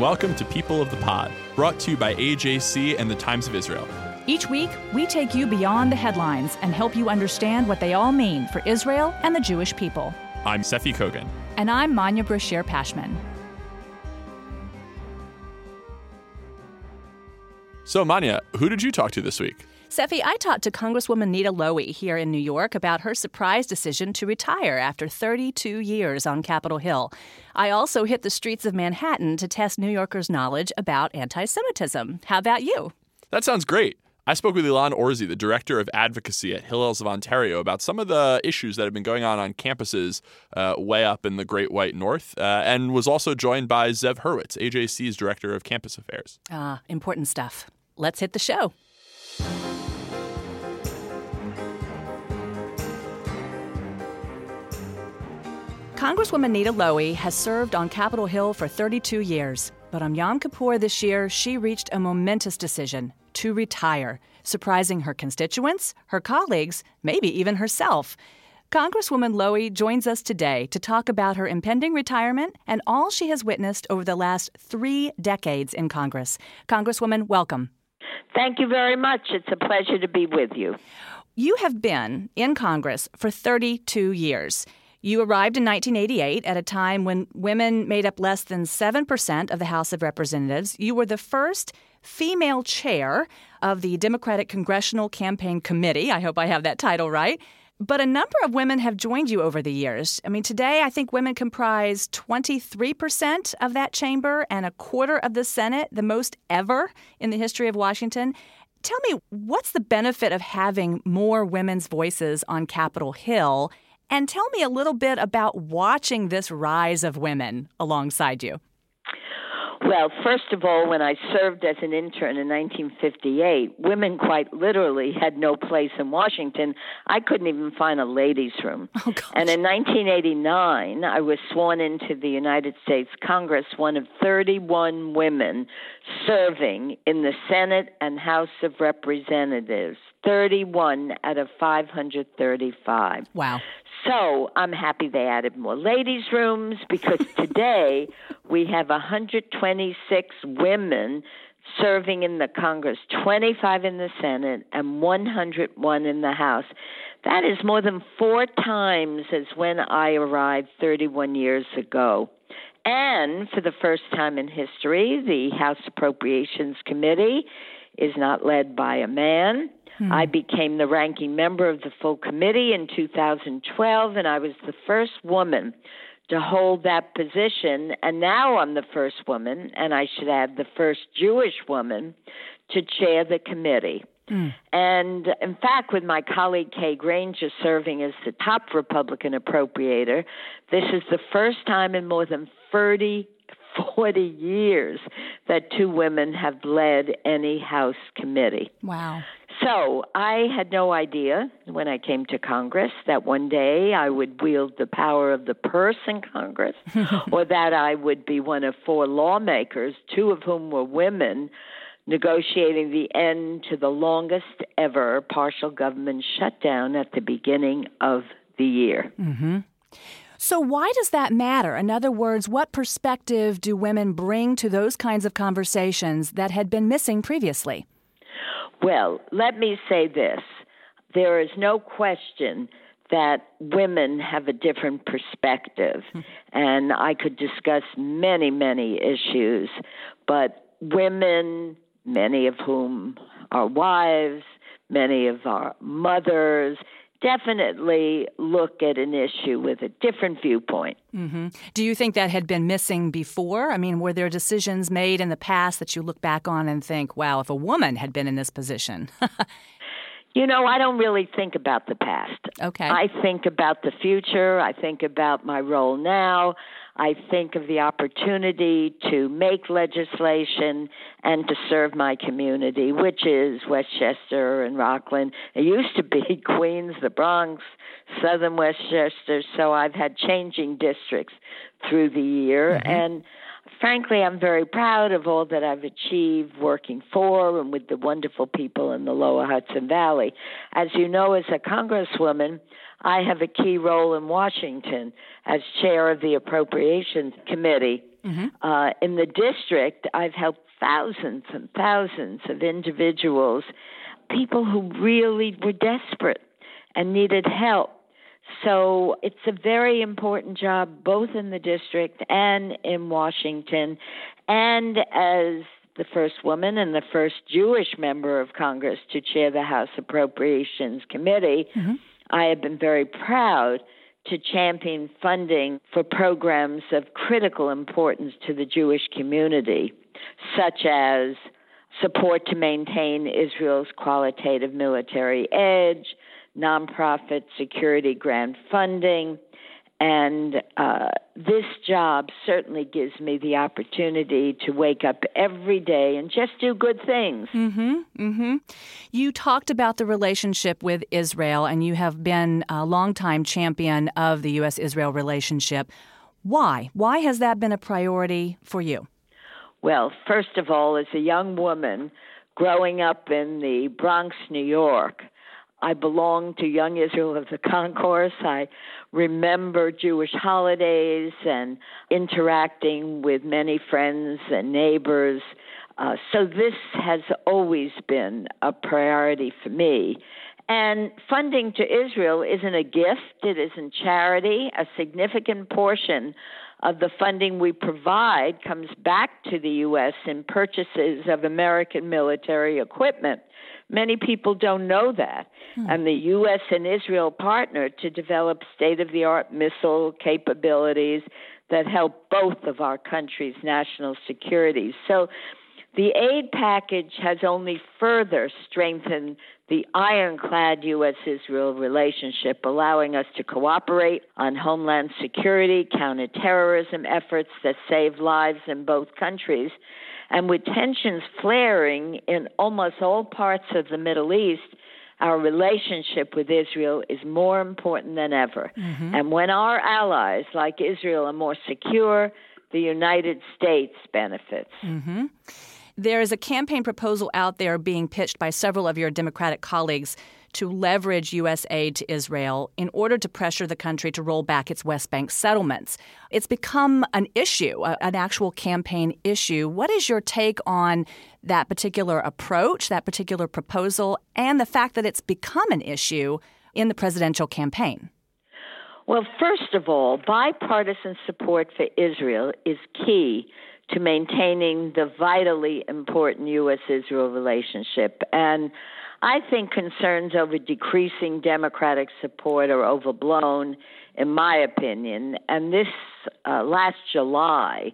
And welcome to People of the Pod, brought to you by AJC and the Times of Israel. Each week, we take you beyond the headlines and help you understand what they all mean for Israel and the Jewish people. I'm Seffi Kogan. And I'm Manya Brachear Pashman. So, Manya, who did you talk to this week? Seffi, I talked to Congresswoman Nita Lowey here in New York about her surprise decision to retire after 32 years on Capitol Hill. I also hit the streets of Manhattan to test New Yorkers' knowledge about anti Semitism. How about you? That sounds great. I spoke with Ilan Orzi, the director of advocacy at Hillels of Ontario, about some of the issues that have been going on on campuses uh, way up in the Great White North, uh, and was also joined by Zev Hurwitz, AJC's director of campus affairs. Ah, important stuff. Let's hit the show. Congresswoman Nita Lowey has served on Capitol Hill for 32 years, but on Yom Kippur this year, she reached a momentous decision to retire, surprising her constituents, her colleagues, maybe even herself. Congresswoman Lowey joins us today to talk about her impending retirement and all she has witnessed over the last three decades in Congress. Congresswoman, welcome. Thank you very much. It's a pleasure to be with you. You have been in Congress for 32 years. You arrived in 1988 at a time when women made up less than 7% of the House of Representatives. You were the first female chair of the Democratic Congressional Campaign Committee. I hope I have that title right. But a number of women have joined you over the years. I mean, today I think women comprise 23% of that chamber and a quarter of the Senate, the most ever in the history of Washington. Tell me, what's the benefit of having more women's voices on Capitol Hill? And tell me a little bit about watching this rise of women alongside you. Well, first of all, when I served as an intern in 1958, women quite literally had no place in Washington. I couldn't even find a ladies' room. Oh, and in 1989, I was sworn into the United States Congress, one of 31 women serving in the Senate and House of Representatives. 31 out of 535. Wow. So I'm happy they added more ladies' rooms because today we have 126 women serving in the Congress, 25 in the Senate, and 101 in the House. That is more than four times as when I arrived 31 years ago. And for the first time in history, the House Appropriations Committee is not led by a man. Hmm. I became the ranking member of the full committee in 2012, and I was the first woman to hold that position. And now I'm the first woman, and I should add the first Jewish woman to chair the committee. Mm. And in fact, with my colleague Kay Granger serving as the top Republican appropriator, this is the first time in more than 30 40 years that two women have led any House committee. Wow. So I had no idea when I came to Congress that one day I would wield the power of the purse in Congress or that I would be one of four lawmakers, two of whom were women, negotiating the end to the longest ever partial government shutdown at the beginning of the year. Mm-hmm. So, why does that matter? In other words, what perspective do women bring to those kinds of conversations that had been missing previously? Well, let me say this there is no question that women have a different perspective, hmm. and I could discuss many, many issues, but women, many of whom are wives, many of our mothers, definitely look at an issue with a different viewpoint. Mm-hmm. Do you think that had been missing before? I mean, were there decisions made in the past that you look back on and think, wow, if a woman had been in this position? you know, I don't really think about the past. Okay. I think about the future. I think about my role now. I think of the opportunity to make legislation and to serve my community, which is Westchester and Rockland. It used to be Queens, the Bronx, Southern Westchester, so I've had changing districts through the year. Mm-hmm. And frankly, I'm very proud of all that I've achieved working for and with the wonderful people in the lower Hudson Valley. As you know, as a congresswoman, I have a key role in Washington as chair of the Appropriations Committee. Mm-hmm. Uh, in the district, I've helped thousands and thousands of individuals, people who really were desperate and needed help. So it's a very important job both in the district and in Washington. And as the first woman and the first Jewish member of Congress to chair the House Appropriations Committee, mm-hmm. I have been very proud to champion funding for programs of critical importance to the Jewish community, such as support to maintain Israel's qualitative military edge, nonprofit security grant funding, and uh, this job certainly gives me the opportunity to wake up every day and just do good things. Mm-hmm, mm-hmm. You talked about the relationship with Israel, and you have been a longtime champion of the U.S. Israel relationship. Why? Why has that been a priority for you? Well, first of all, as a young woman growing up in the Bronx, New York, I belonged to Young Israel of the Concourse. I remember Jewish holidays and interacting with many friends and neighbors. Uh, so this has always been a priority for me. And funding to Israel isn't a gift, it isn't charity. A significant portion of the funding we provide comes back to the U.S. in purchases of American military equipment. Many people don't know that. Hmm. And the U.S. and Israel partnered to develop state of the art missile capabilities that help both of our countries' national security. So the aid package has only further strengthened the ironclad U.S. Israel relationship, allowing us to cooperate on homeland security, counterterrorism efforts that save lives in both countries. And with tensions flaring in almost all parts of the Middle East, our relationship with Israel is more important than ever. Mm-hmm. And when our allies, like Israel, are more secure, the United States benefits. Mm-hmm. There is a campaign proposal out there being pitched by several of your Democratic colleagues to leverage U.S. aid to Israel in order to pressure the country to roll back its West Bank settlements. It's become an issue, an actual campaign issue. What is your take on that particular approach, that particular proposal, and the fact that it's become an issue in the presidential campaign? Well, first of all, bipartisan support for Israel is key to maintaining the vitally important U.S. Israel relationship. And I think concerns over decreasing Democratic support are overblown, in my opinion. And this uh, last July,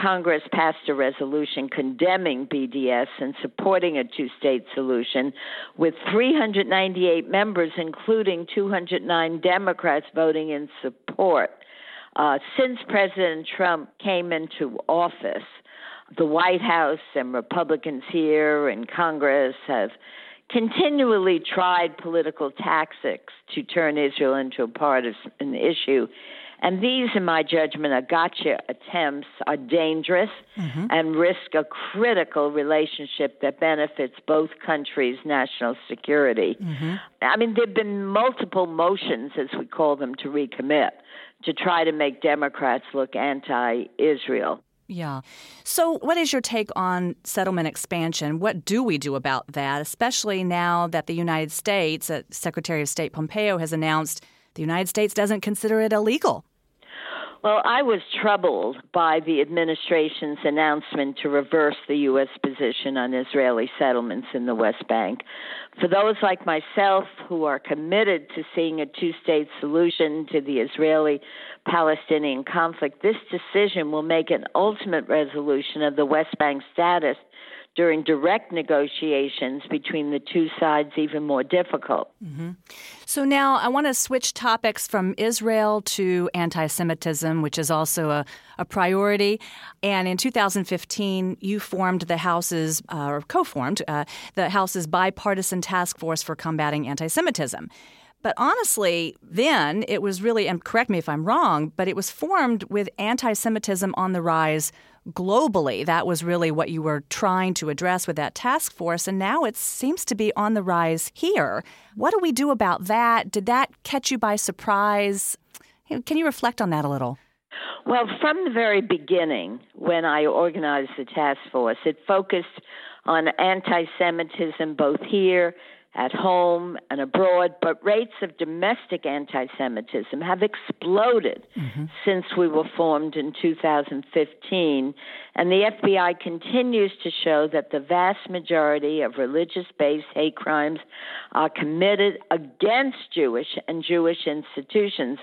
Congress passed a resolution condemning BDS and supporting a two state solution with 398 members, including 209 Democrats, voting in support. Uh, since President Trump came into office, the White House and Republicans here in Congress have continually tried political tactics to turn Israel into a part of an issue. And these, in my judgment, are gotcha attempts are dangerous mm-hmm. and risk a critical relationship that benefits both countries' national security. Mm-hmm. I mean, there have been multiple motions, as we call them, to recommit, to try to make Democrats look anti Israel. Yeah. So, what is your take on settlement expansion? What do we do about that, especially now that the United States, uh, Secretary of State Pompeo has announced the United States doesn't consider it illegal? Well, I was troubled by the administration's announcement to reverse the U.S. position on Israeli settlements in the West Bank. For those like myself who are committed to seeing a two state solution to the Israeli Palestinian conflict, this decision will make an ultimate resolution of the West Bank status during direct negotiations between the two sides even more difficult. Mm-hmm. So now I want to switch topics from Israel to anti Semitism, which is also a, a, priority. And in 2015, you formed the House's, uh, or co formed, uh, the House's bipartisan task force for combating anti Semitism. But honestly, then it was really, and correct me if I'm wrong, but it was formed with anti Semitism on the rise globally. That was really what you were trying to address with that task force. And now it seems to be on the rise here. What do we do about that? Did that catch you by surprise? Can you reflect on that a little? Well, from the very beginning, when I organized the task force, it focused on anti Semitism both here at home and abroad, but rates of domestic anti Semitism have exploded mm-hmm. since we were formed in 2015. And the FBI continues to show that the vast majority of religious based hate crimes are committed against Jewish and Jewish institutions.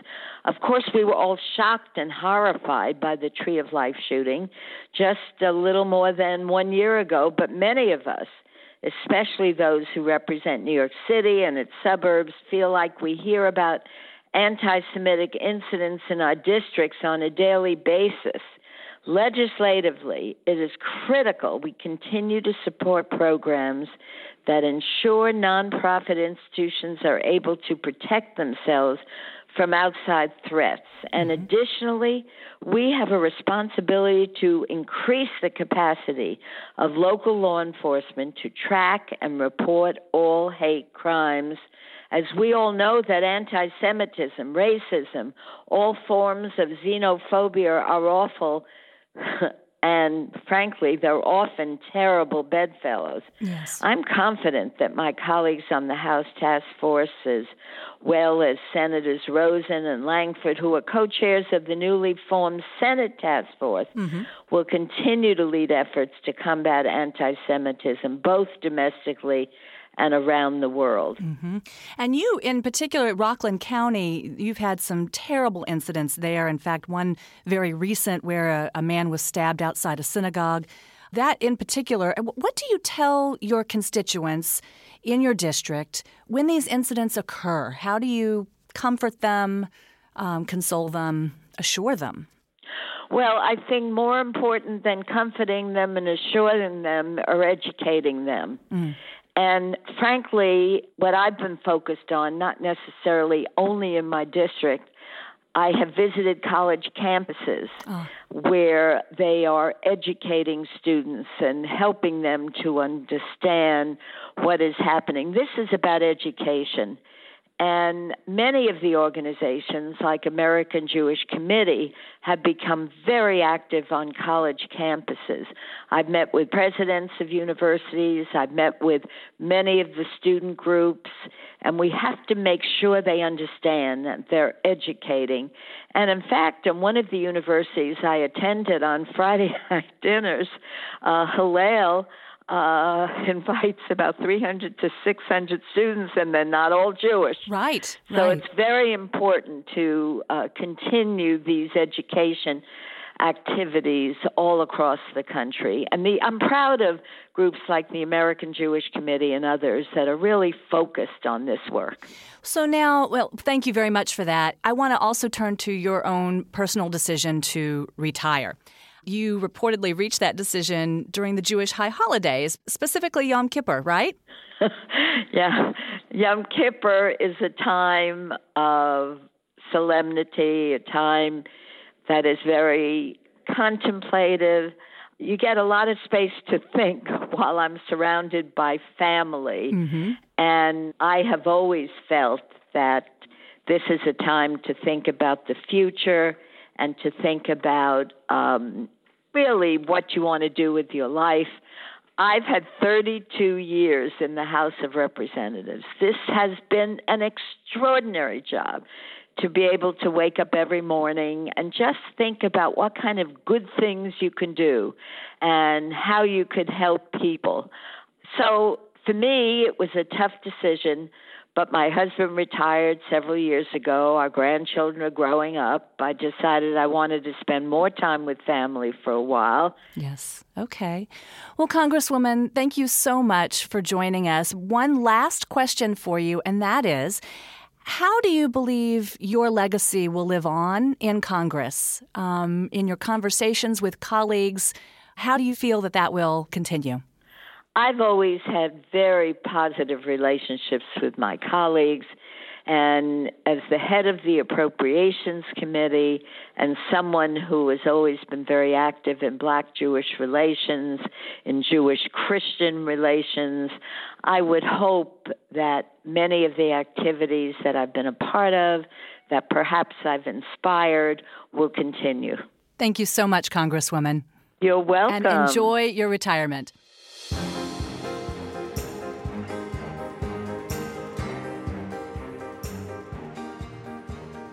Of course, we were all shocked and horrified by the Tree of Life shooting just a little more than one year ago, but many of us especially those who represent New York City and its suburbs, feel like we hear about anti Semitic incidents in our districts on a daily basis. Legislatively, it is critical we continue to support programs that ensure nonprofit institutions are able to protect themselves from outside threats. And mm-hmm. additionally, we have a responsibility to increase the capacity of local law enforcement to track and report all hate crimes. As we all know that anti Semitism, racism, all forms of xenophobia are awful and frankly, they're often terrible bedfellows. Yes. I'm confident that my colleagues on the House Task Force, as well as Senators Rosen and Lankford, who are co chairs of the newly formed Senate Task Force, mm-hmm. will continue to lead efforts to combat anti Semitism, both domestically and around the world. Mm-hmm. And you, in particular, Rockland County, you've had some terrible incidents there. In fact, one very recent where a, a man was stabbed outside a synagogue. That in particular, what do you tell your constituents in your district when these incidents occur? How do you comfort them, um, console them, assure them? Well, I think more important than comforting them and assuring them are educating them. Mm. And frankly, what I've been focused on, not necessarily only in my district, I have visited college campuses oh. where they are educating students and helping them to understand what is happening. This is about education. And many of the organizations, like American Jewish Committee, have become very active on college campuses. I've met with presidents of universities, I've met with many of the student groups, and we have to make sure they understand that they're educating. And in fact, in one of the universities I attended on Friday night dinners, uh, Hillel, uh, invites about 300 to 600 students, and they're not all Jewish. Right. So right. it's very important to uh, continue these education activities all across the country. And the, I'm proud of groups like the American Jewish Committee and others that are really focused on this work. So now, well, thank you very much for that. I want to also turn to your own personal decision to retire. You reportedly reached that decision during the Jewish high holidays, specifically Yom Kippur, right? yeah. Yom Kippur is a time of solemnity, a time that is very contemplative. You get a lot of space to think while I'm surrounded by family. Mm-hmm. And I have always felt that this is a time to think about the future and to think about um, really what you want to do with your life. I've had 32 years in the House of Representatives. This has been an extraordinary job to be able to wake up every morning and just think about what kind of good things you can do and how you could help people. So for me, it was a tough decision but my husband retired several years ago. Our grandchildren are growing up. I decided I wanted to spend more time with family for a while. Yes. Okay. Well, Congresswoman, thank you so much for joining us. One last question for you, and that is how do you believe your legacy will live on in Congress, um, in your conversations with colleagues? How do you feel that that will continue? I've always had very positive relationships with my colleagues. And as the head of the Appropriations Committee and someone who has always been very active in Black Jewish relations, in Jewish Christian relations, I would hope that many of the activities that I've been a part of, that perhaps I've inspired will continue. Thank you so much, Congresswoman. You're welcome. And enjoy your retirement.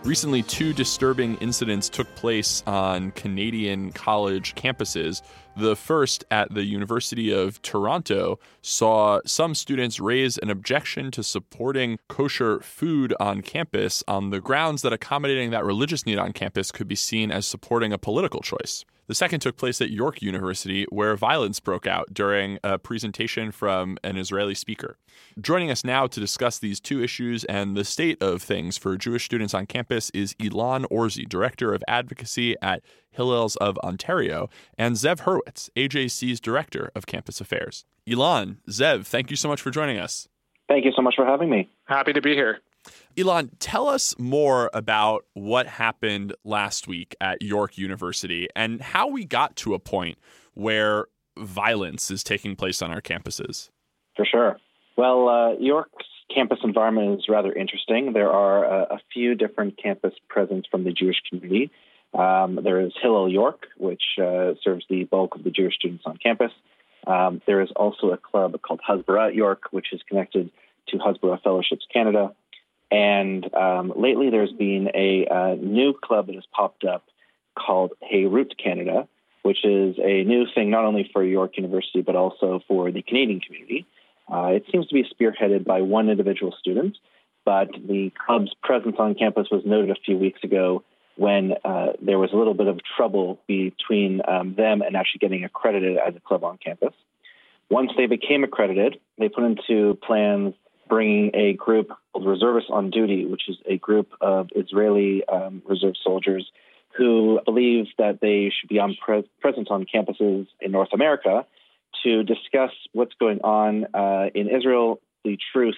Recently, two disturbing incidents took place on Canadian college campuses. The first at the University of Toronto saw some students raise an objection to supporting kosher food on campus on the grounds that accommodating that religious need on campus could be seen as supporting a political choice. The second took place at York University, where violence broke out during a presentation from an Israeli speaker. Joining us now to discuss these two issues and the state of things for Jewish students on campus is Ilan Orzi, Director of Advocacy at Hillels of Ontario, and Zev Hurwitz, AJC's Director of Campus Affairs. Ilan, Zev, thank you so much for joining us. Thank you so much for having me. Happy to be here. Ilan, tell us more about what happened last week at York University and how we got to a point where violence is taking place on our campuses. For sure. Well, uh, York's campus environment is rather interesting. There are a, a few different campus presence from the Jewish community. Um, there is Hillel York, which uh, serves the bulk of the Jewish students on campus. Um, there is also a club called Hasbara York, which is connected to Hasbara Fellowships Canada. And um, lately, there's been a, a, new club that has popped up called Herut Canada, which is a new thing not only for York University but also for the Canadian community. Uh, it seems to be spearheaded by one individual student, but the club's presence on campus was noted a few weeks ago when uh, there was a little bit of trouble between um, them and actually getting accredited as a club on campus. Once they became accredited, they put into plans bringing a group called Reservists on Duty, which is a group of Israeli um, reserve soldiers who believe that they should be on pre- present on campuses in North America to discuss what's going on uh, in Israel, the truth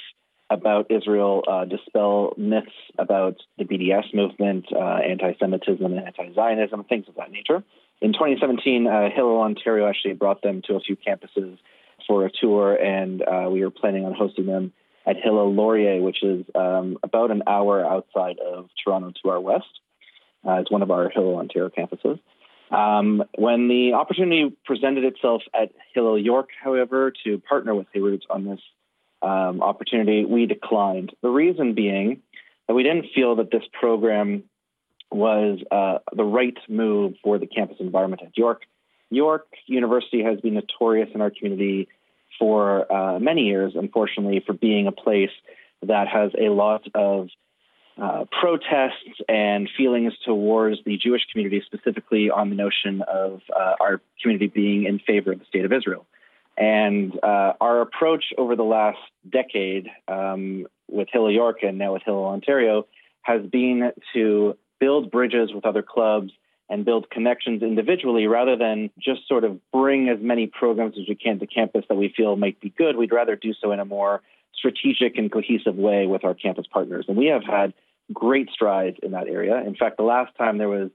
about Israel, uh, dispel myths about the BDS movement, uh, anti Semitism, and anti Zionism, things of that nature. In 2017, uh, Hillel, Ontario actually brought them to a few campuses for a tour, and uh, we were planning on hosting them at Hillel Laurier, which is um, about an hour outside of Toronto to our west. Uh, it's one of our Hillel, Ontario campuses. Um, when the opportunity presented itself at Hillel York, however, to partner with Haywards on this um, opportunity, we declined. The reason being that we didn't feel that this program was uh, the right move for the campus environment at York. York University has been notorious in our community for uh, many years, unfortunately, for being a place that has a lot of uh, protests and feelings towards the Jewish community, specifically on the notion of uh, our community being in favor of the state of Israel. And uh, our approach over the last decade um, with Hillel York and now with Hillel Ontario has been to build bridges with other clubs and build connections individually rather than just sort of bring as many programs as we can to campus that we feel might be good. We'd rather do so in a more strategic and cohesive way with our campus partners. And we have had great strides in that area. In fact, the last time there was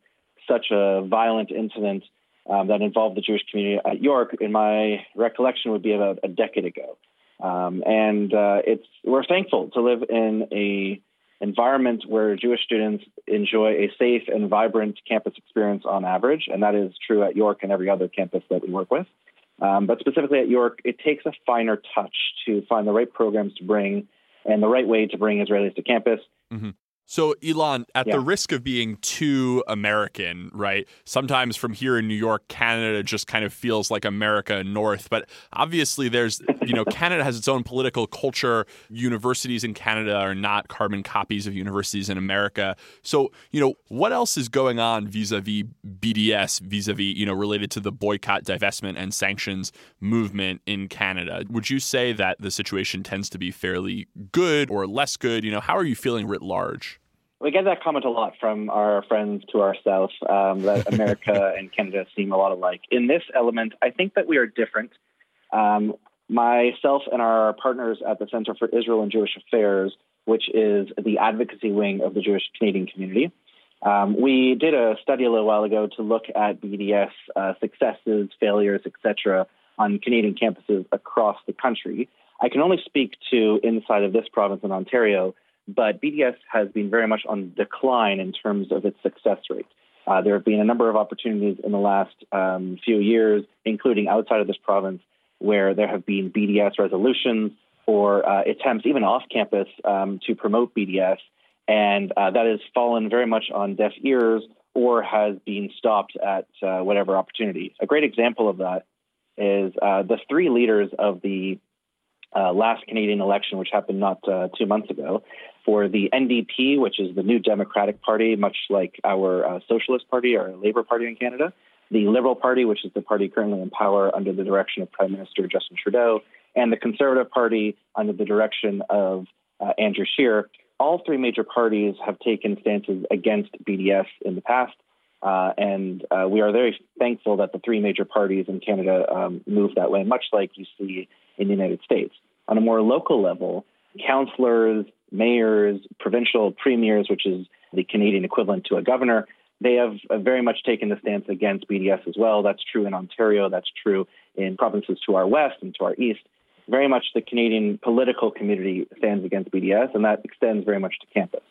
such a violent incident um, that involved the Jewish community at York, in my recollection, would be about a decade ago. Um, and uh, it's we're thankful to live in a environment where Jewish students enjoy a safe and vibrant campus experience on average, and that is true at York and every other campus that we work with. Um, but specifically at York, it takes a finer touch to find the right programs to bring and the right way to bring Israelis to campus. Mm-hmm. So, Ilan, at yeah. the risk of being too American, right? Sometimes from here in New York, Canada just kind of feels like America North. But obviously, there's, you know, Canada has its own political culture. Universities in Canada are not carbon copies of universities in America. So, you know, what else is going on vis a vis BDS, vis a vis, you know, related to the boycott, divestment, and sanctions movement in Canada? Would you say that the situation tends to be fairly good or less good? You know, how are you feeling writ large? We get that comment a lot from our friends to our south um, that America and Canada seem a lot alike. In this element, I think that we are different. Um, myself and our partners at the Center for Israel and Jewish Affairs, which is the advocacy wing of the Jewish Canadian community, um, we did a study a little while ago to look at BDS uh, successes, failures, etc., on Canadian campuses across the country. I can only speak to inside of this province in Ontario, but BDS has been very much on decline in terms of its success rate. Uh, there have been a number of opportunities in the last um, few years, including outside of this province, where there have been BDS resolutions or uh, attempts, even off campus, um, to promote BDS. And uh, that has fallen very much on deaf ears or has been stopped at uh, whatever opportunity. A great example of that is uh, the three leaders of the uh, last Canadian election, which happened not two months ago, for the NDP, which is the New Democratic Party, much like our uh, Socialist Party or Labour Party in Canada, the Liberal Party, which is the party currently in power under the direction of Prime Minister Justin Trudeau, and the Conservative Party under the direction of uh, Andrew Scheer all three major parties have taken stances against BDS in the past. Uh, and uh, we are very thankful that the three major parties in Canada um, moved that way, much like you see in the United States. On a more local level, councillors, mayors, provincial premiers, which is the Canadian equivalent to a governor, they have uh, very much taken the stance against BDS as well. That's true in Ontario, that's true in provinces to our west and to our east very much the Canadian political community stands against BDS, and that extends very much to campus.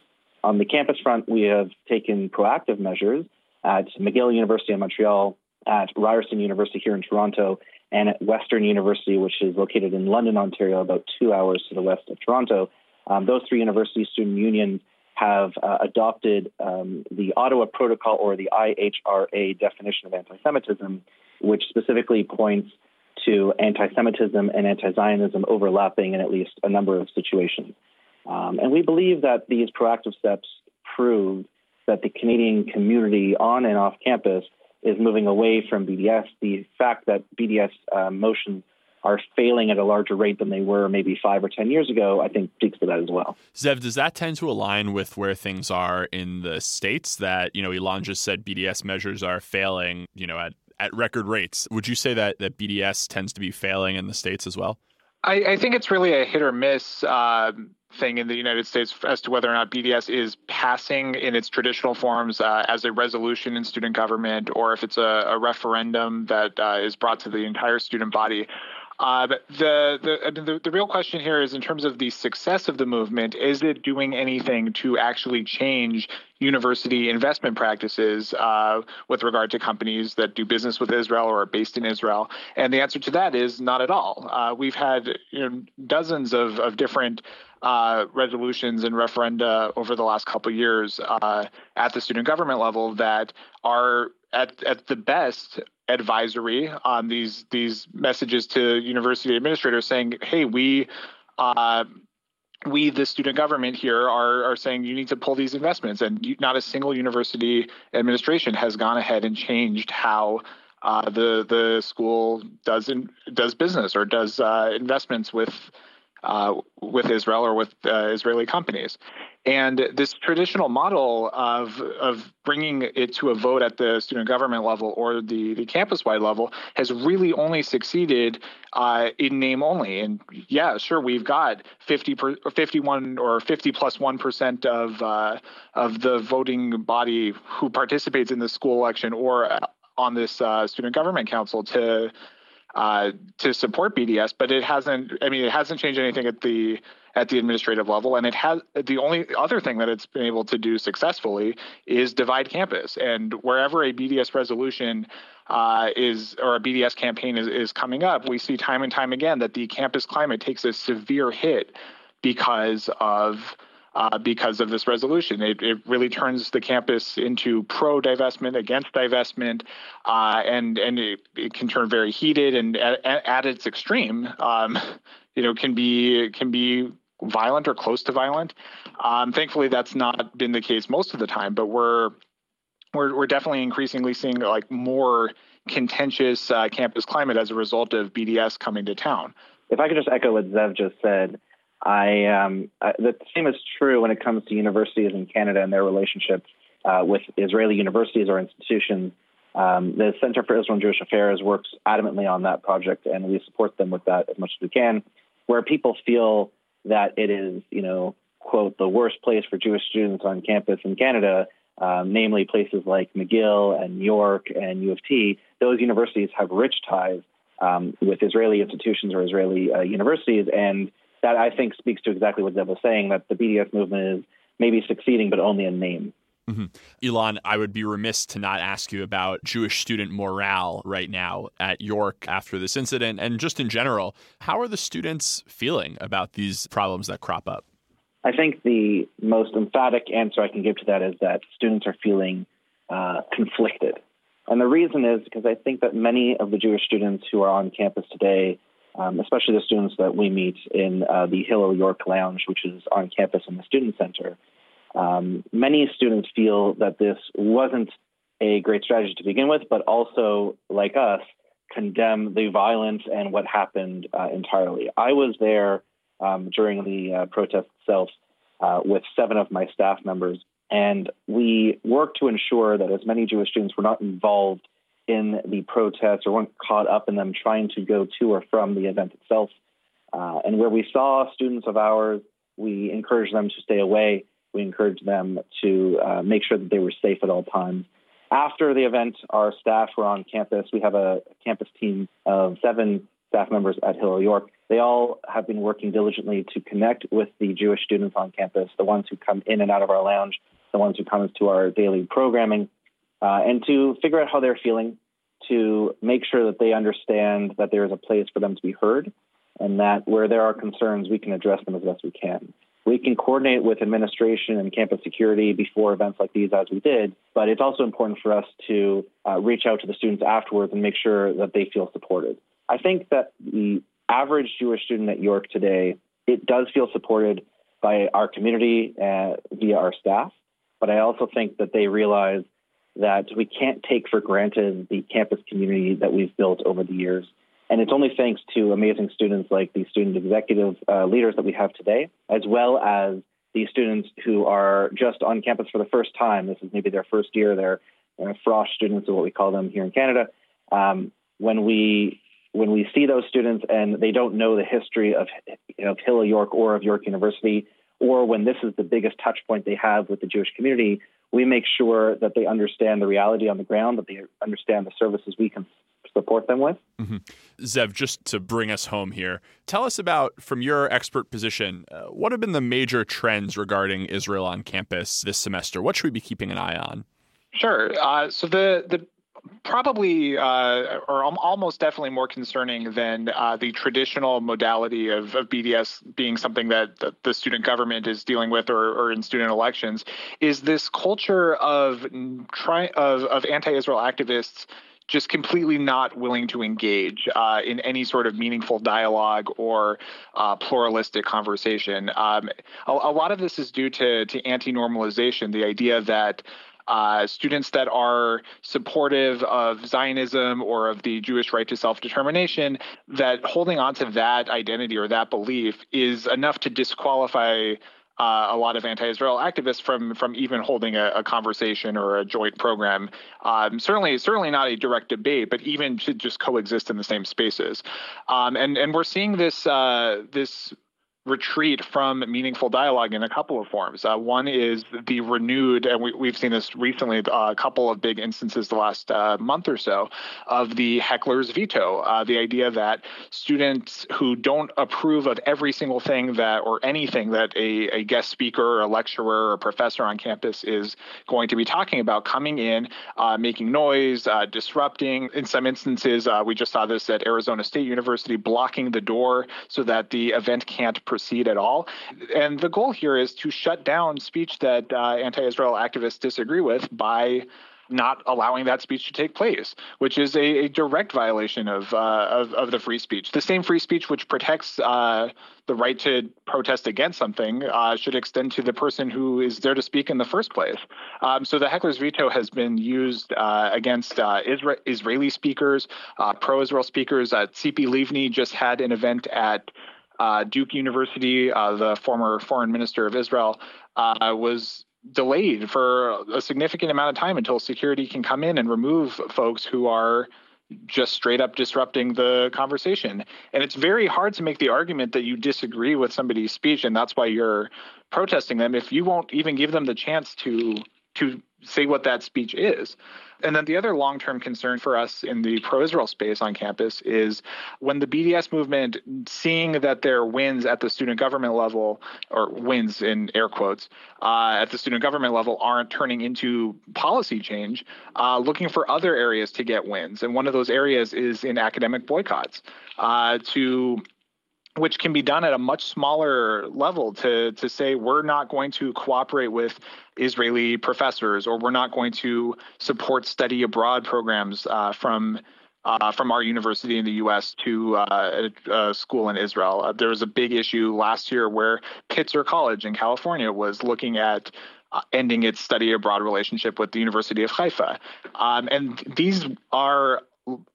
On the campus front, we have taken proactive measures at McGill University in Montreal, at Ryerson University here in Toronto, and at Western University, which is located in London, Ontario, about two hours to the west of Toronto. Um, those three university student unions have uh, adopted um, the Ottawa Protocol or the IHRA definition of anti Semitism, which specifically points to anti Semitism and anti Zionism overlapping in at least a number of situations. Um, and we believe that these proactive steps prove that the Canadian community on and off campus is moving away from BDS. The fact that BDS uh, motions are failing at a larger rate than they were maybe five or 10 years ago, I think speaks to that as well. Zev, does that tend to align with where things are in the States that, you know, Ilan just said BDS measures are failing, you know, at at record rates. Would you say that, that BDS tends to be failing in the States as well? I, I think it's really a hit or miss uh, thing in the United States as to whether or not BDS is passing in its traditional forms uh, as a resolution in student government or if it's a, a referendum that uh, is brought to the entire student body. Uh, the, the, the the real question here is in terms of the success of the movement, is it doing anything to actually change university investment practices uh, with regard to companies that do business with Israel or are based in Israel? And the answer to that is not at all. Uh, we've had you know, dozens of, of different uh, resolutions and referenda over the last couple years uh, at the student government level that are at, at the best advisory on these these messages to university administrators saying, "Hey, we." Uh, we, the student government here, are, are saying you need to pull these investments, and you, not a single university administration has gone ahead and changed how uh, the the school does in, does business or does uh, investments with uh, with Israel or with uh, Israeli companies. And this traditional model of, of bringing it to a vote at the student government level or the, the campus wide level has really only succeeded uh, in name only. And yeah, sure, we've got 50 per, 51 or 50 plus 1 of, uh, of the voting body who participates in the school election or on this uh, student government council to uh, to support BDS, but it hasn't. I mean, it hasn't changed anything at the at the administrative level, and it has the only other thing that it's been able to do successfully is divide campus. And wherever a BDS resolution uh, is or a BDS campaign is, is coming up, we see time and time again that the campus climate takes a severe hit because of uh, because of this resolution. It, it, really turns the campus into pro divestment, against divestment, uh, and and it, it, can turn very heated and at, at its extreme, um, you know, can be can be violent or close to violent. Um, thankfully, that's not been the case most of the time, but we're we're we're definitely increasingly seeing like more contentious uh, campus climate as a result of BDS coming to town. If I could just echo what Zev just said, I um, uh, the same is true when it comes to universities in Canada and their relationships uh, with Israeli universities or institutions. Um, the Center for Israel and Jewish Affairs works adamantly on that project, and we support them with that as much as we can. Where people feel that it is, you know, quote, the worst place for Jewish students on campus in Canada, um, namely places like McGill and York and U of T, those universities have rich ties um, with Israeli institutions or Israeli uh, universities, and that I think speaks to exactly what Zev was saying that the BDS movement is maybe succeeding, but only in name. Mm-hmm. Ilan, I would be remiss to not ask you about Jewish student morale right now at York after this incident and just in general. How are the students feeling about these problems that crop up? I think the most emphatic answer I can give to that is that students are feeling uh, conflicted. And the reason is because I think that many of the Jewish students who are on campus today, um, especially the students that we meet in uh, the Hillel York Lounge, which is on campus in the Student Center, um, many students feel that this wasn't a great strategy to begin with, but also, like us, condemn the violence and what happened uh, entirely. I was there um, during the uh, protest itself uh, with seven of my staff members, and we worked to ensure that as many Jewish students were not involved in the protests or weren't caught up in them trying to go to or from the event itself. Uh, and where we saw students of ours, we encouraged them to stay away we encouraged them to uh, make sure that they were safe at all times. After the event, our staff were on campus. We have a campus team of seven staff members at Hillel York. They all have been working diligently to connect with the Jewish students on campus, the ones who come in and out of our lounge, the ones who come to our daily programming, uh, and to figure out how they're feeling, to make sure that they understand that there is a place for them to be heard, and that where there are concerns, we can address them as best we can. We can coordinate with administration and campus security before events like these, as we did, but it's also important for us to uh, reach out to the students afterwards and make sure that they feel supported. I think that the average Jewish student at York today, it does feel supported by our community uh, via our staff, but I also think that they realize that we can't take for granted the campus community that we've built over the years. And it's only thanks to amazing students like the student executive uh, leaders that we have today, as well as the students who are just on campus for the first time. This is maybe their first year. They're, they're frosh students, is what we call them here in Canada. Um, when we when we see those students and they don't know the history of of Hillel York or of York University, or when this is the biggest touch point they have with the Jewish community, we make sure that they understand the reality on the ground, that they understand the services we can support them with. Mm-hmm. Zev, just to bring us home here, tell us about, from your expert position, uh, what have been the major trends regarding Israel on campus this semester? What should we be keeping an eye on? Sure. Uh, so the the probably uh, or almost definitely more concerning than uh, the traditional modality of, of, BDS being something that the, the student government is dealing with or, or, in student elections is this culture of try of, of anti-Israel activists just completely not willing to engage uh, in any sort of meaningful dialogue or uh, pluralistic conversation. Um, a, a, lot of this is due to, to anti normalization, the idea that uh, students that are supportive of Zionism or of the Jewish right to self determination, that holding on to that identity or that belief is enough to disqualify uh, a lot of anti-Israel activists from from even holding a, a conversation or a joint program. Um, certainly, certainly not a direct debate, but even to just coexist in the same spaces. Um, and and we're seeing this uh, this retreat from meaningful dialogue in a couple of forms. Uh, one is the renewed, and we, have seen this recently, uh, a couple of big instances the last uh, month or so, of the heckler's veto. Uh, the idea that students who don't approve of every single thing that, or anything that a, a guest speaker, or a lecturer, or a professor on campus is going to be talking about, coming in, uh, making noise, uh, disrupting. In some instances, we just saw this at Arizona State University, blocking the door so that the event can't proceed at all. And the goal here is to shut down speech that uh, anti Israel activists disagree with by not allowing that speech to take place, which is a, a direct violation of, uh, of, of the free speech. The same free speech which protects uh, the right to protest against something uh, should extend to the person who is there to speak in the first place. Um, so the heckler's veto has been used uh, against uh, Isra- Israeli speakers, uh, pro-Israel speakers. Tzipi Livni just had an event at uh, Duke University, uh, the former foreign minister of Israel, uh, was delayed for a significant amount of time until security can come in and remove folks who are just straight up disrupting the conversation. And it's very hard to make the argument that you disagree with somebody's speech and that's why you're protesting them if you won't even give them the chance to to say what that speech is. And then the other long term concern for us in the pro Israel space on campus is when the BDS movement, seeing that their wins at the student government level, or wins in air quotes, uh, at the student government level aren't turning into policy change, uh, looking for other areas to get wins. And one of those areas is in academic boycotts uh, to which can be done at a much smaller level to to say we're not going to cooperate with Israeli professors or we're not going to support study abroad programs uh, from uh, from our university in the U.S. to uh, a, a, school in Israel. Uh, there was a big issue last year where Pitzer College in California was looking at uh, ending its study abroad relationship with the University of Haifa. Um, and these are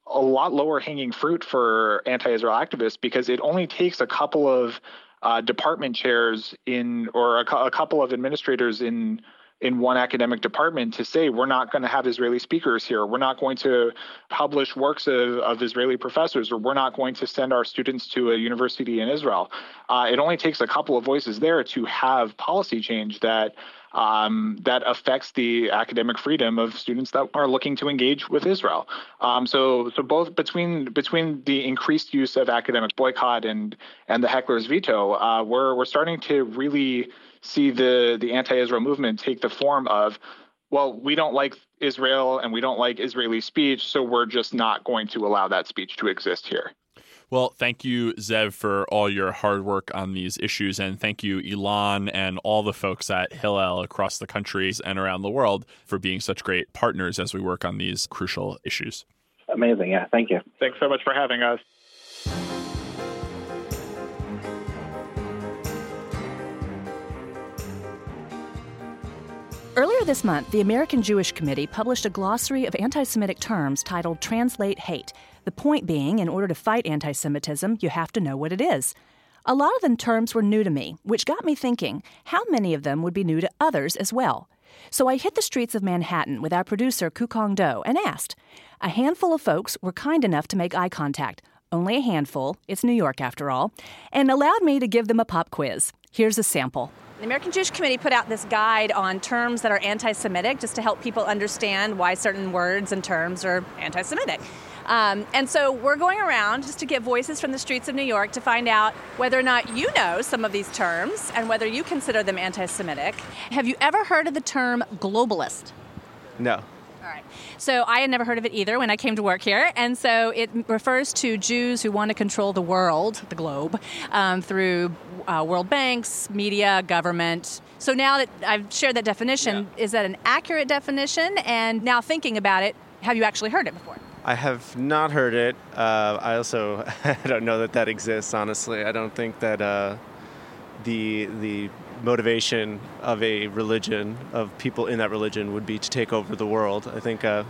a lot lower hanging fruit for anti-Israel activists because it only takes a couple of uh, department chairs in or a, a, couple of administrators in in one academic department to say we're not going to have Israeli speakers here, we're not going to publish works of, of Israeli professors, or we're not going to send our students to a university in Israel. Uh, it only takes a couple of voices there to have policy change that um, that affects the academic freedom of students that are looking to engage with Israel. Um, so, so both between between the increased use of academic boycott and and the heckler's veto, uh, we're we're starting to really see the the anti-Israel movement take the form of well, we don't like Israel and we don't like Israeli speech, so we're just not going to allow that speech to exist here. Well, thank you, Zev, for all your hard work on these issues. And thank you, Ilan, and all the folks at Hillel across the countries and around the world for being such great partners as we work on these crucial issues. Amazing. Yeah. Thank you. Thanks so much for having us. Earlier this month, the American Jewish Committee published a glossary of anti Semitic terms titled Translate Hate. The point being, in order to fight anti Semitism, you have to know what it is. A lot of the terms were new to me, which got me thinking how many of them would be new to others as well. So I hit the streets of Manhattan with our producer, Kukong Do, and asked. A handful of folks were kind enough to make eye contact, only a handful, it's New York after all, and allowed me to give them a pop quiz. Here's a sample. The American Jewish Committee put out this guide on terms that are anti Semitic just to help people understand why certain words and terms are anti Semitic. Um, and so we're going around just to get voices from the streets of New York to find out whether or not you know some of these terms and whether you consider them anti Semitic. Have you ever heard of the term globalist? No. So I had never heard of it either when I came to work here. And so it refers to Jews who want to control the world, the globe, um, through uh, world banks, media, government. So now that I've shared that definition, yeah. is that an accurate definition? And now thinking about it, have you actually heard it before? I have not heard it. Uh, I also I don't know that that exists. Honestly, I don't think that uh, the the motivation of a religion, of people in that religion, would be to take over the world. I think uh,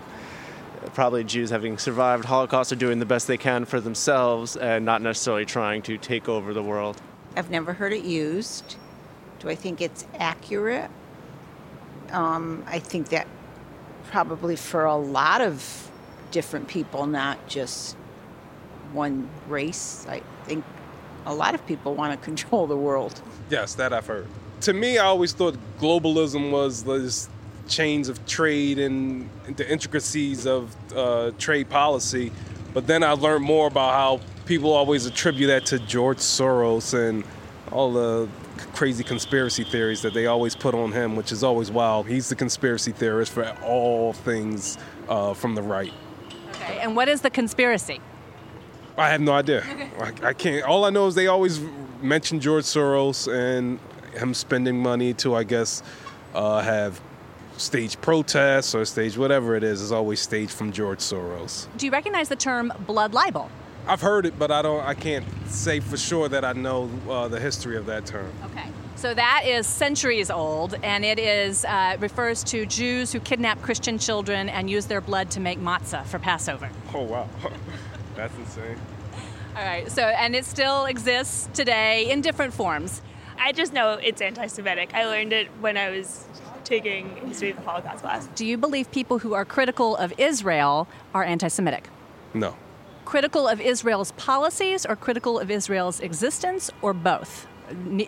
probably Jews, having survived Holocaust, are doing the best they can for themselves and not necessarily trying to take over the world. I've never heard it used. Do I think it's accurate? Um, I think that probably for a lot of different people, not just one race. I think a lot of people want to control the world. Yes, that I've heard to me, I always thought globalism was this chains of trade and the intricacies of uh, trade policy. But then I learned more about how people always attribute that to George Soros and all the crazy conspiracy theories that they always put on him, which is always wild. He's the conspiracy theorist for all things uh, from the right. Okay, and what is the conspiracy? I have no idea. I, I can't. All I know is they always mention George Soros and him spending money to, I guess, uh, have stage protests or stage whatever it is is always staged from George Soros. Do you recognize the term blood libel? I've heard it, but I don't. I can't say for sure that I know uh, the history of that term. Okay. So that is centuries old, and it is uh, refers to Jews who kidnap Christian children and use their blood to make matzah for Passover. Oh wow, that's insane. All right. So and it still exists today in different forms. I just know it's anti Semitic. I learned it when I was taking history of the Holocaust class. Do you believe people who are critical of Israel are anti Semitic? No. Critical of Israel's policies or critical of Israel's existence or both? N-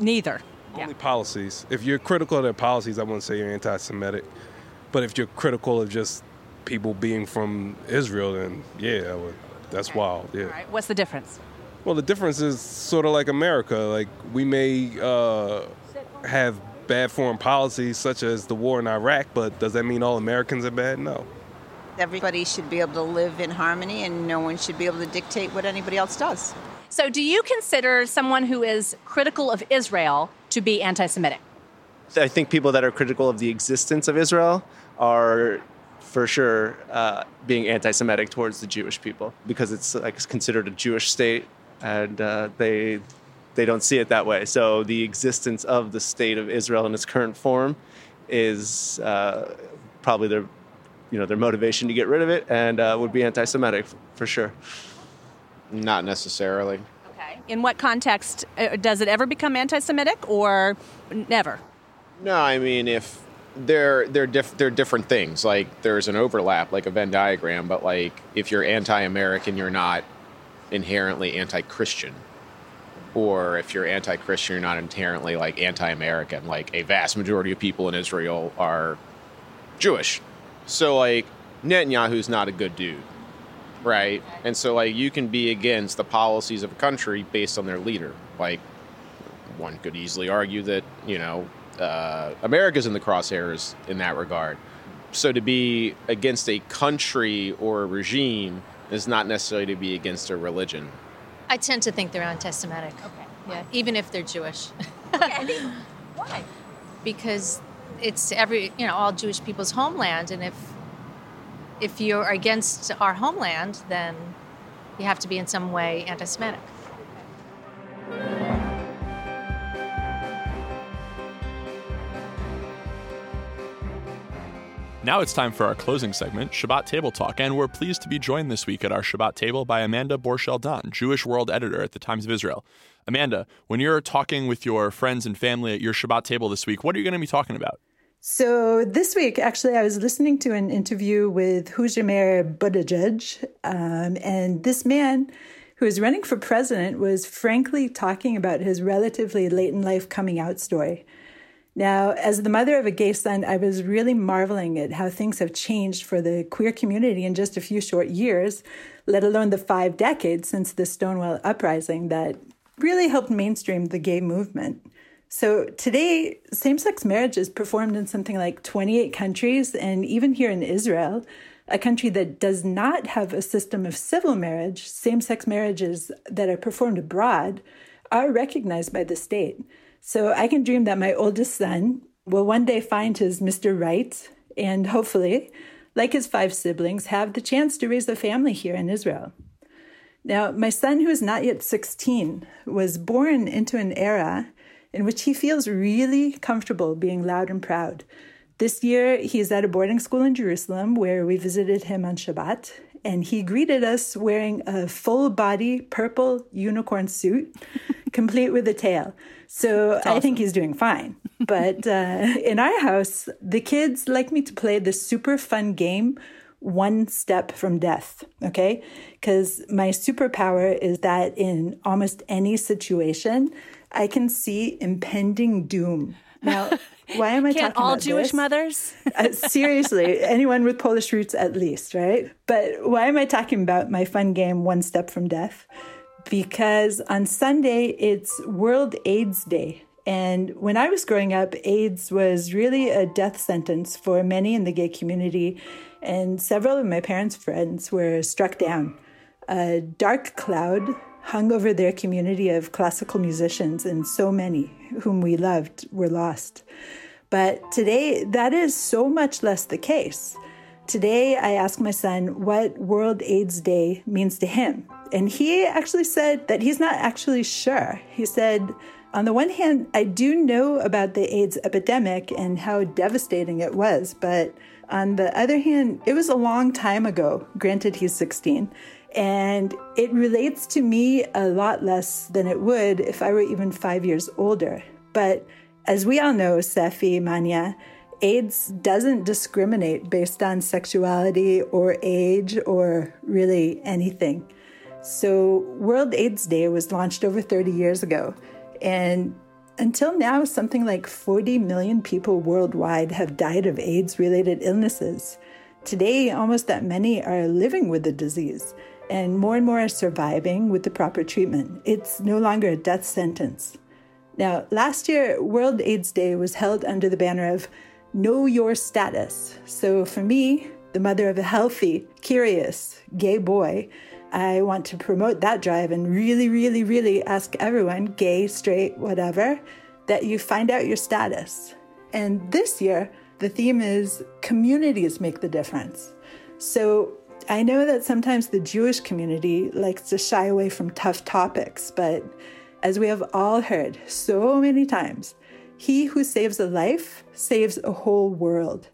neither. Only policies. If you're critical of their policies, I wouldn't say you're anti-Semitic. But if you're critical of just people being from Israel, then yeah, I would, that's wild. Yeah. All right. What's the difference? Well, the difference is sort of like America. Like we may uh, have bad foreign policies, such as the war in Iraq, but does that mean all Americans are bad? No. Everybody should be able to live in harmony, and no one should be able to dictate what anybody else does. So, do you consider someone who is critical of Israel to be anti Semitic? I think people that are critical of the existence of Israel are for sure uh, being anti-Semitic towards the Jewish people because it's like considered a Jewish state, and uh, they they don't see it that way. So the existence of the state of Israel in its current form is uh, probably their you know their motivation to get rid of it, and uh, would be anti-Semitic for sure. Not necessarily. Okay. In what context uh, does it ever become anti-Semitic, or never? No, I mean if they're they're diff- they're different things. Like there's an overlap, like a Venn diagram, but like if you're anti-American, you're not inherently anti-Christian. Or if you're anti-Christian, you're not inherently like anti-American. Like a vast majority of people in Israel are Jewish. So like Netanyahu's not a good dude. Right? And so like you can be against the policies of a country based on their leader. Like one could easily argue that, you know, uh, America's in the crosshairs in that regard. So to be against a country or a regime is not necessarily to be against a religion. I tend to think they're anti-Semitic. Okay. Yeah, even if they're Jewish. Okay. Why? because it's every you know all Jewish people's homeland, and if if you're against our homeland, then you have to be in some way anti-Semitic. Now it's time for our closing segment, Shabbat Table Talk, and we're pleased to be joined this week at our Shabbat table by Amanda Borschel-Dan, Jewish World Editor at the Times of Israel. Amanda, when you're talking with your friends and family at your Shabbat table this week, what are you going to be talking about? So this week, actually, I was listening to an interview with Hujamer Buttigieg, um, and this man who is running for president was frankly talking about his relatively late in life coming out story. Now, as the mother of a gay son, I was really marveling at how things have changed for the queer community in just a few short years, let alone the five decades since the Stonewall Uprising that really helped mainstream the gay movement. So today, same sex marriage is performed in something like 28 countries, and even here in Israel, a country that does not have a system of civil marriage, same sex marriages that are performed abroad are recognized by the state. So I can dream that my oldest son will one day find his Mr. Right and hopefully, like his five siblings, have the chance to raise a family here in Israel. Now, my son, who is not yet 16, was born into an era in which he feels really comfortable being loud and proud. This year, he is at a boarding school in Jerusalem where we visited him on Shabbat, and he greeted us wearing a full body purple unicorn suit, complete with a tail. So I think he's doing fine. But uh, in our house, the kids like me to play the super fun game, One Step from Death. Okay. Because my superpower is that in almost any situation, I can see impending doom. Now, why am I Can't talking all about Jewish this? mothers? Uh, seriously, anyone with Polish roots at least, right? But why am I talking about my fun game, One Step from Death? Because on Sunday, it's World AIDS Day. And when I was growing up, AIDS was really a death sentence for many in the gay community. And several of my parents' friends were struck down. A dark cloud hung over their community of classical musicians, and so many whom we loved were lost. But today, that is so much less the case. Today, I ask my son what World AIDS Day means to him. And he actually said that he's not actually sure. He said, on the one hand, I do know about the AIDS epidemic and how devastating it was, but on the other hand, it was a long time ago. Granted, he's 16. And it relates to me a lot less than it would if I were even five years older. But as we all know, Seffi, Manya, AIDS doesn't discriminate based on sexuality or age or really anything. So, World AIDS Day was launched over 30 years ago. And Until now, something like 40 million people worldwide have died of AIDS related illnesses. Today, almost that many are living with the disease, and more and more are surviving with the proper treatment. It's no longer a death sentence. Now, last year, World AIDS Day was held under the banner of Know Your Status. So, for me, the mother of a healthy, curious, gay boy, I want to promote that drive and really, really, really ask everyone, gay, straight, whatever, that you find out your status. And this year, the theme is communities make the difference. So I know that sometimes the Jewish community likes to shy away from tough topics, but as we have all heard so many times, he who saves a life saves a whole world.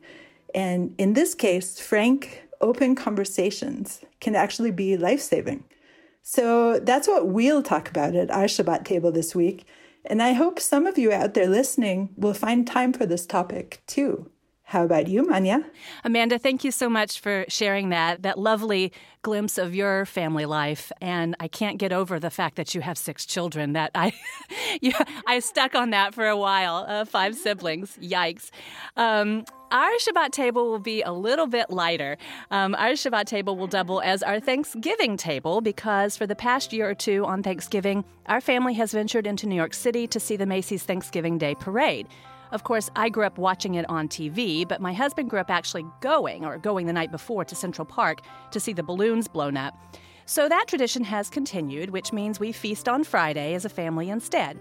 And in this case, frank, open conversations can actually be life saving. So that's what we'll talk about at our Shabbat table this week. And I hope some of you out there listening will find time for this topic too. How about you, Manya? Amanda, thank you so much for sharing that, that lovely glimpse of your family life. And I can't get over the fact that you have six children. That I, you, I stuck on that for a while. Uh, five siblings. Yikes. Um, our Shabbat table will be a little bit lighter. Um, our Shabbat table will double as our Thanksgiving table because for the past year or two on Thanksgiving, our family has ventured into New York City to see the Macy's Thanksgiving Day Parade. Of course, I grew up watching it on TV, but my husband grew up actually going, or going the night before, to Central Park to see the balloons blown up. So that tradition has continued, which means we feast on Friday as a family instead.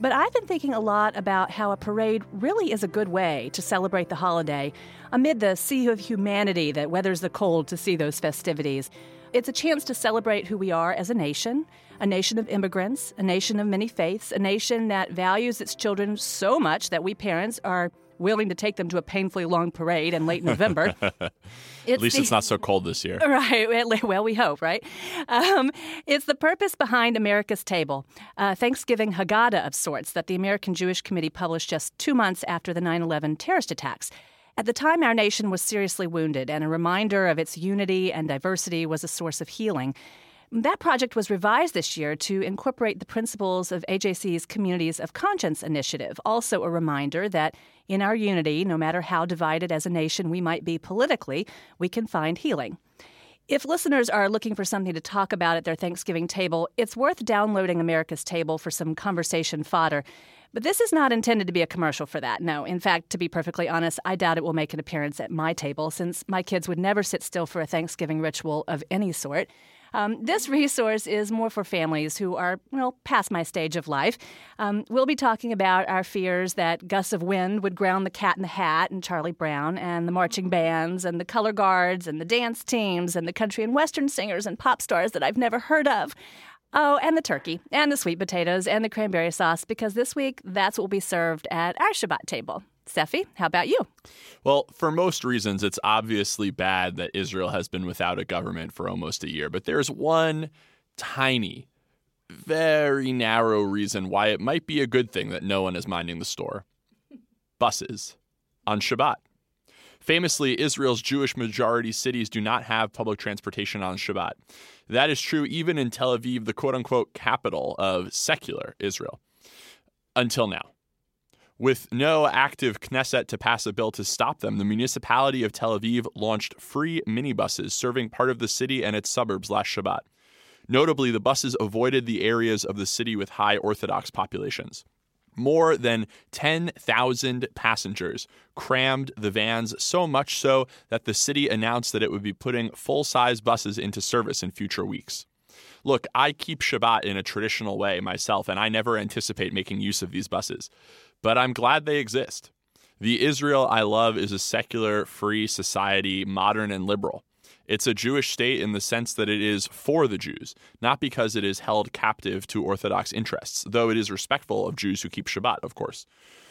But I've been thinking a lot about how a parade really is a good way to celebrate the holiday amid the sea of humanity that weathers the cold to see those festivities. It's a chance to celebrate who we are as a nation, a nation of immigrants, a nation of many faiths, a nation that values its children so much that we parents are willing to take them to a painfully long parade in late November. At least the, it's not so cold this year. Right. Well, we hope, right? Um, it's the purpose behind America's Table, a Thanksgiving Haggadah of sorts that the American Jewish Committee published just two months after the 9 11 terrorist attacks. At the time, our nation was seriously wounded, and a reminder of its unity and diversity was a source of healing. That project was revised this year to incorporate the principles of AJC's Communities of Conscience initiative, also a reminder that in our unity, no matter how divided as a nation we might be politically, we can find healing. If listeners are looking for something to talk about at their Thanksgiving table, it's worth downloading America's Table for some conversation fodder. But this is not intended to be a commercial for that. No. In fact, to be perfectly honest, I doubt it will make an appearance at my table since my kids would never sit still for a Thanksgiving ritual of any sort. Um, this resource is more for families who are, well, past my stage of life. Um, we'll be talking about our fears that gusts of wind would ground the cat in the hat and Charlie Brown, and the marching bands, and the color guards, and the dance teams, and the country and western singers and pop stars that I've never heard of. Oh, and the turkey, and the sweet potatoes, and the cranberry sauce, because this week that's what will be served at our Shabbat table. Seffi, how about you? Well, for most reasons, it's obviously bad that Israel has been without a government for almost a year. But there's one tiny, very narrow reason why it might be a good thing that no one is minding the store buses on Shabbat. Famously, Israel's Jewish majority cities do not have public transportation on Shabbat. That is true even in Tel Aviv, the quote unquote capital of secular Israel, until now. With no active Knesset to pass a bill to stop them, the municipality of Tel Aviv launched free minibuses serving part of the city and its suburbs last Shabbat. Notably, the buses avoided the areas of the city with high Orthodox populations. More than 10,000 passengers crammed the vans, so much so that the city announced that it would be putting full size buses into service in future weeks. Look, I keep Shabbat in a traditional way myself, and I never anticipate making use of these buses but I'm glad they exist. The Israel I love is a secular, free society, modern and liberal. It's a Jewish state in the sense that it is for the Jews, not because it is held captive to Orthodox interests, though it is respectful of Jews who keep Shabbat, of course.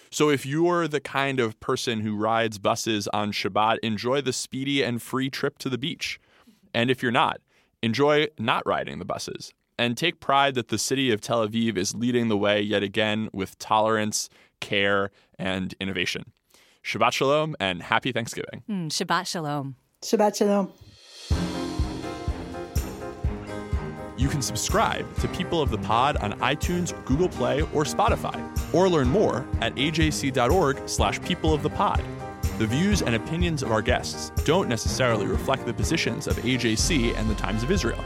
So if you're the kind of person who rides buses on Shabbat, enjoy the speedy and free trip to the beach. And if you're not, enjoy not riding the buses. And take pride that the city of Tel Aviv is leading the way yet again with tolerance care, and innovation. Shabbat Shalom and happy Thanksgiving. Mm, Shabbat Shalom. Shabbat Shalom. You can subscribe to People of the Pod on iTunes, Google Play, or Spotify, or learn more at ajc.org slash people of the pod. The views and opinions of our guests don't necessarily reflect the positions of AJC and the Times of Israel.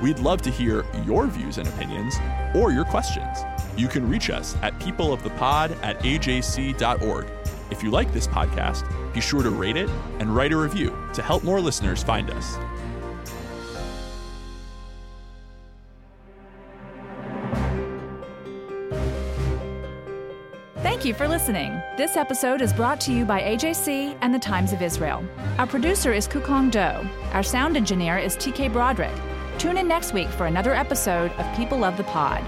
We'd love to hear your views and opinions or your questions. You can reach us at peopleofthepod at ajc.org. If you like this podcast, be sure to rate it and write a review to help more listeners find us. Thank you for listening. This episode is brought to you by AJC and the Times of Israel. Our producer is Kukong Do. Our sound engineer is TK Broderick. Tune in next week for another episode of People of the Pod.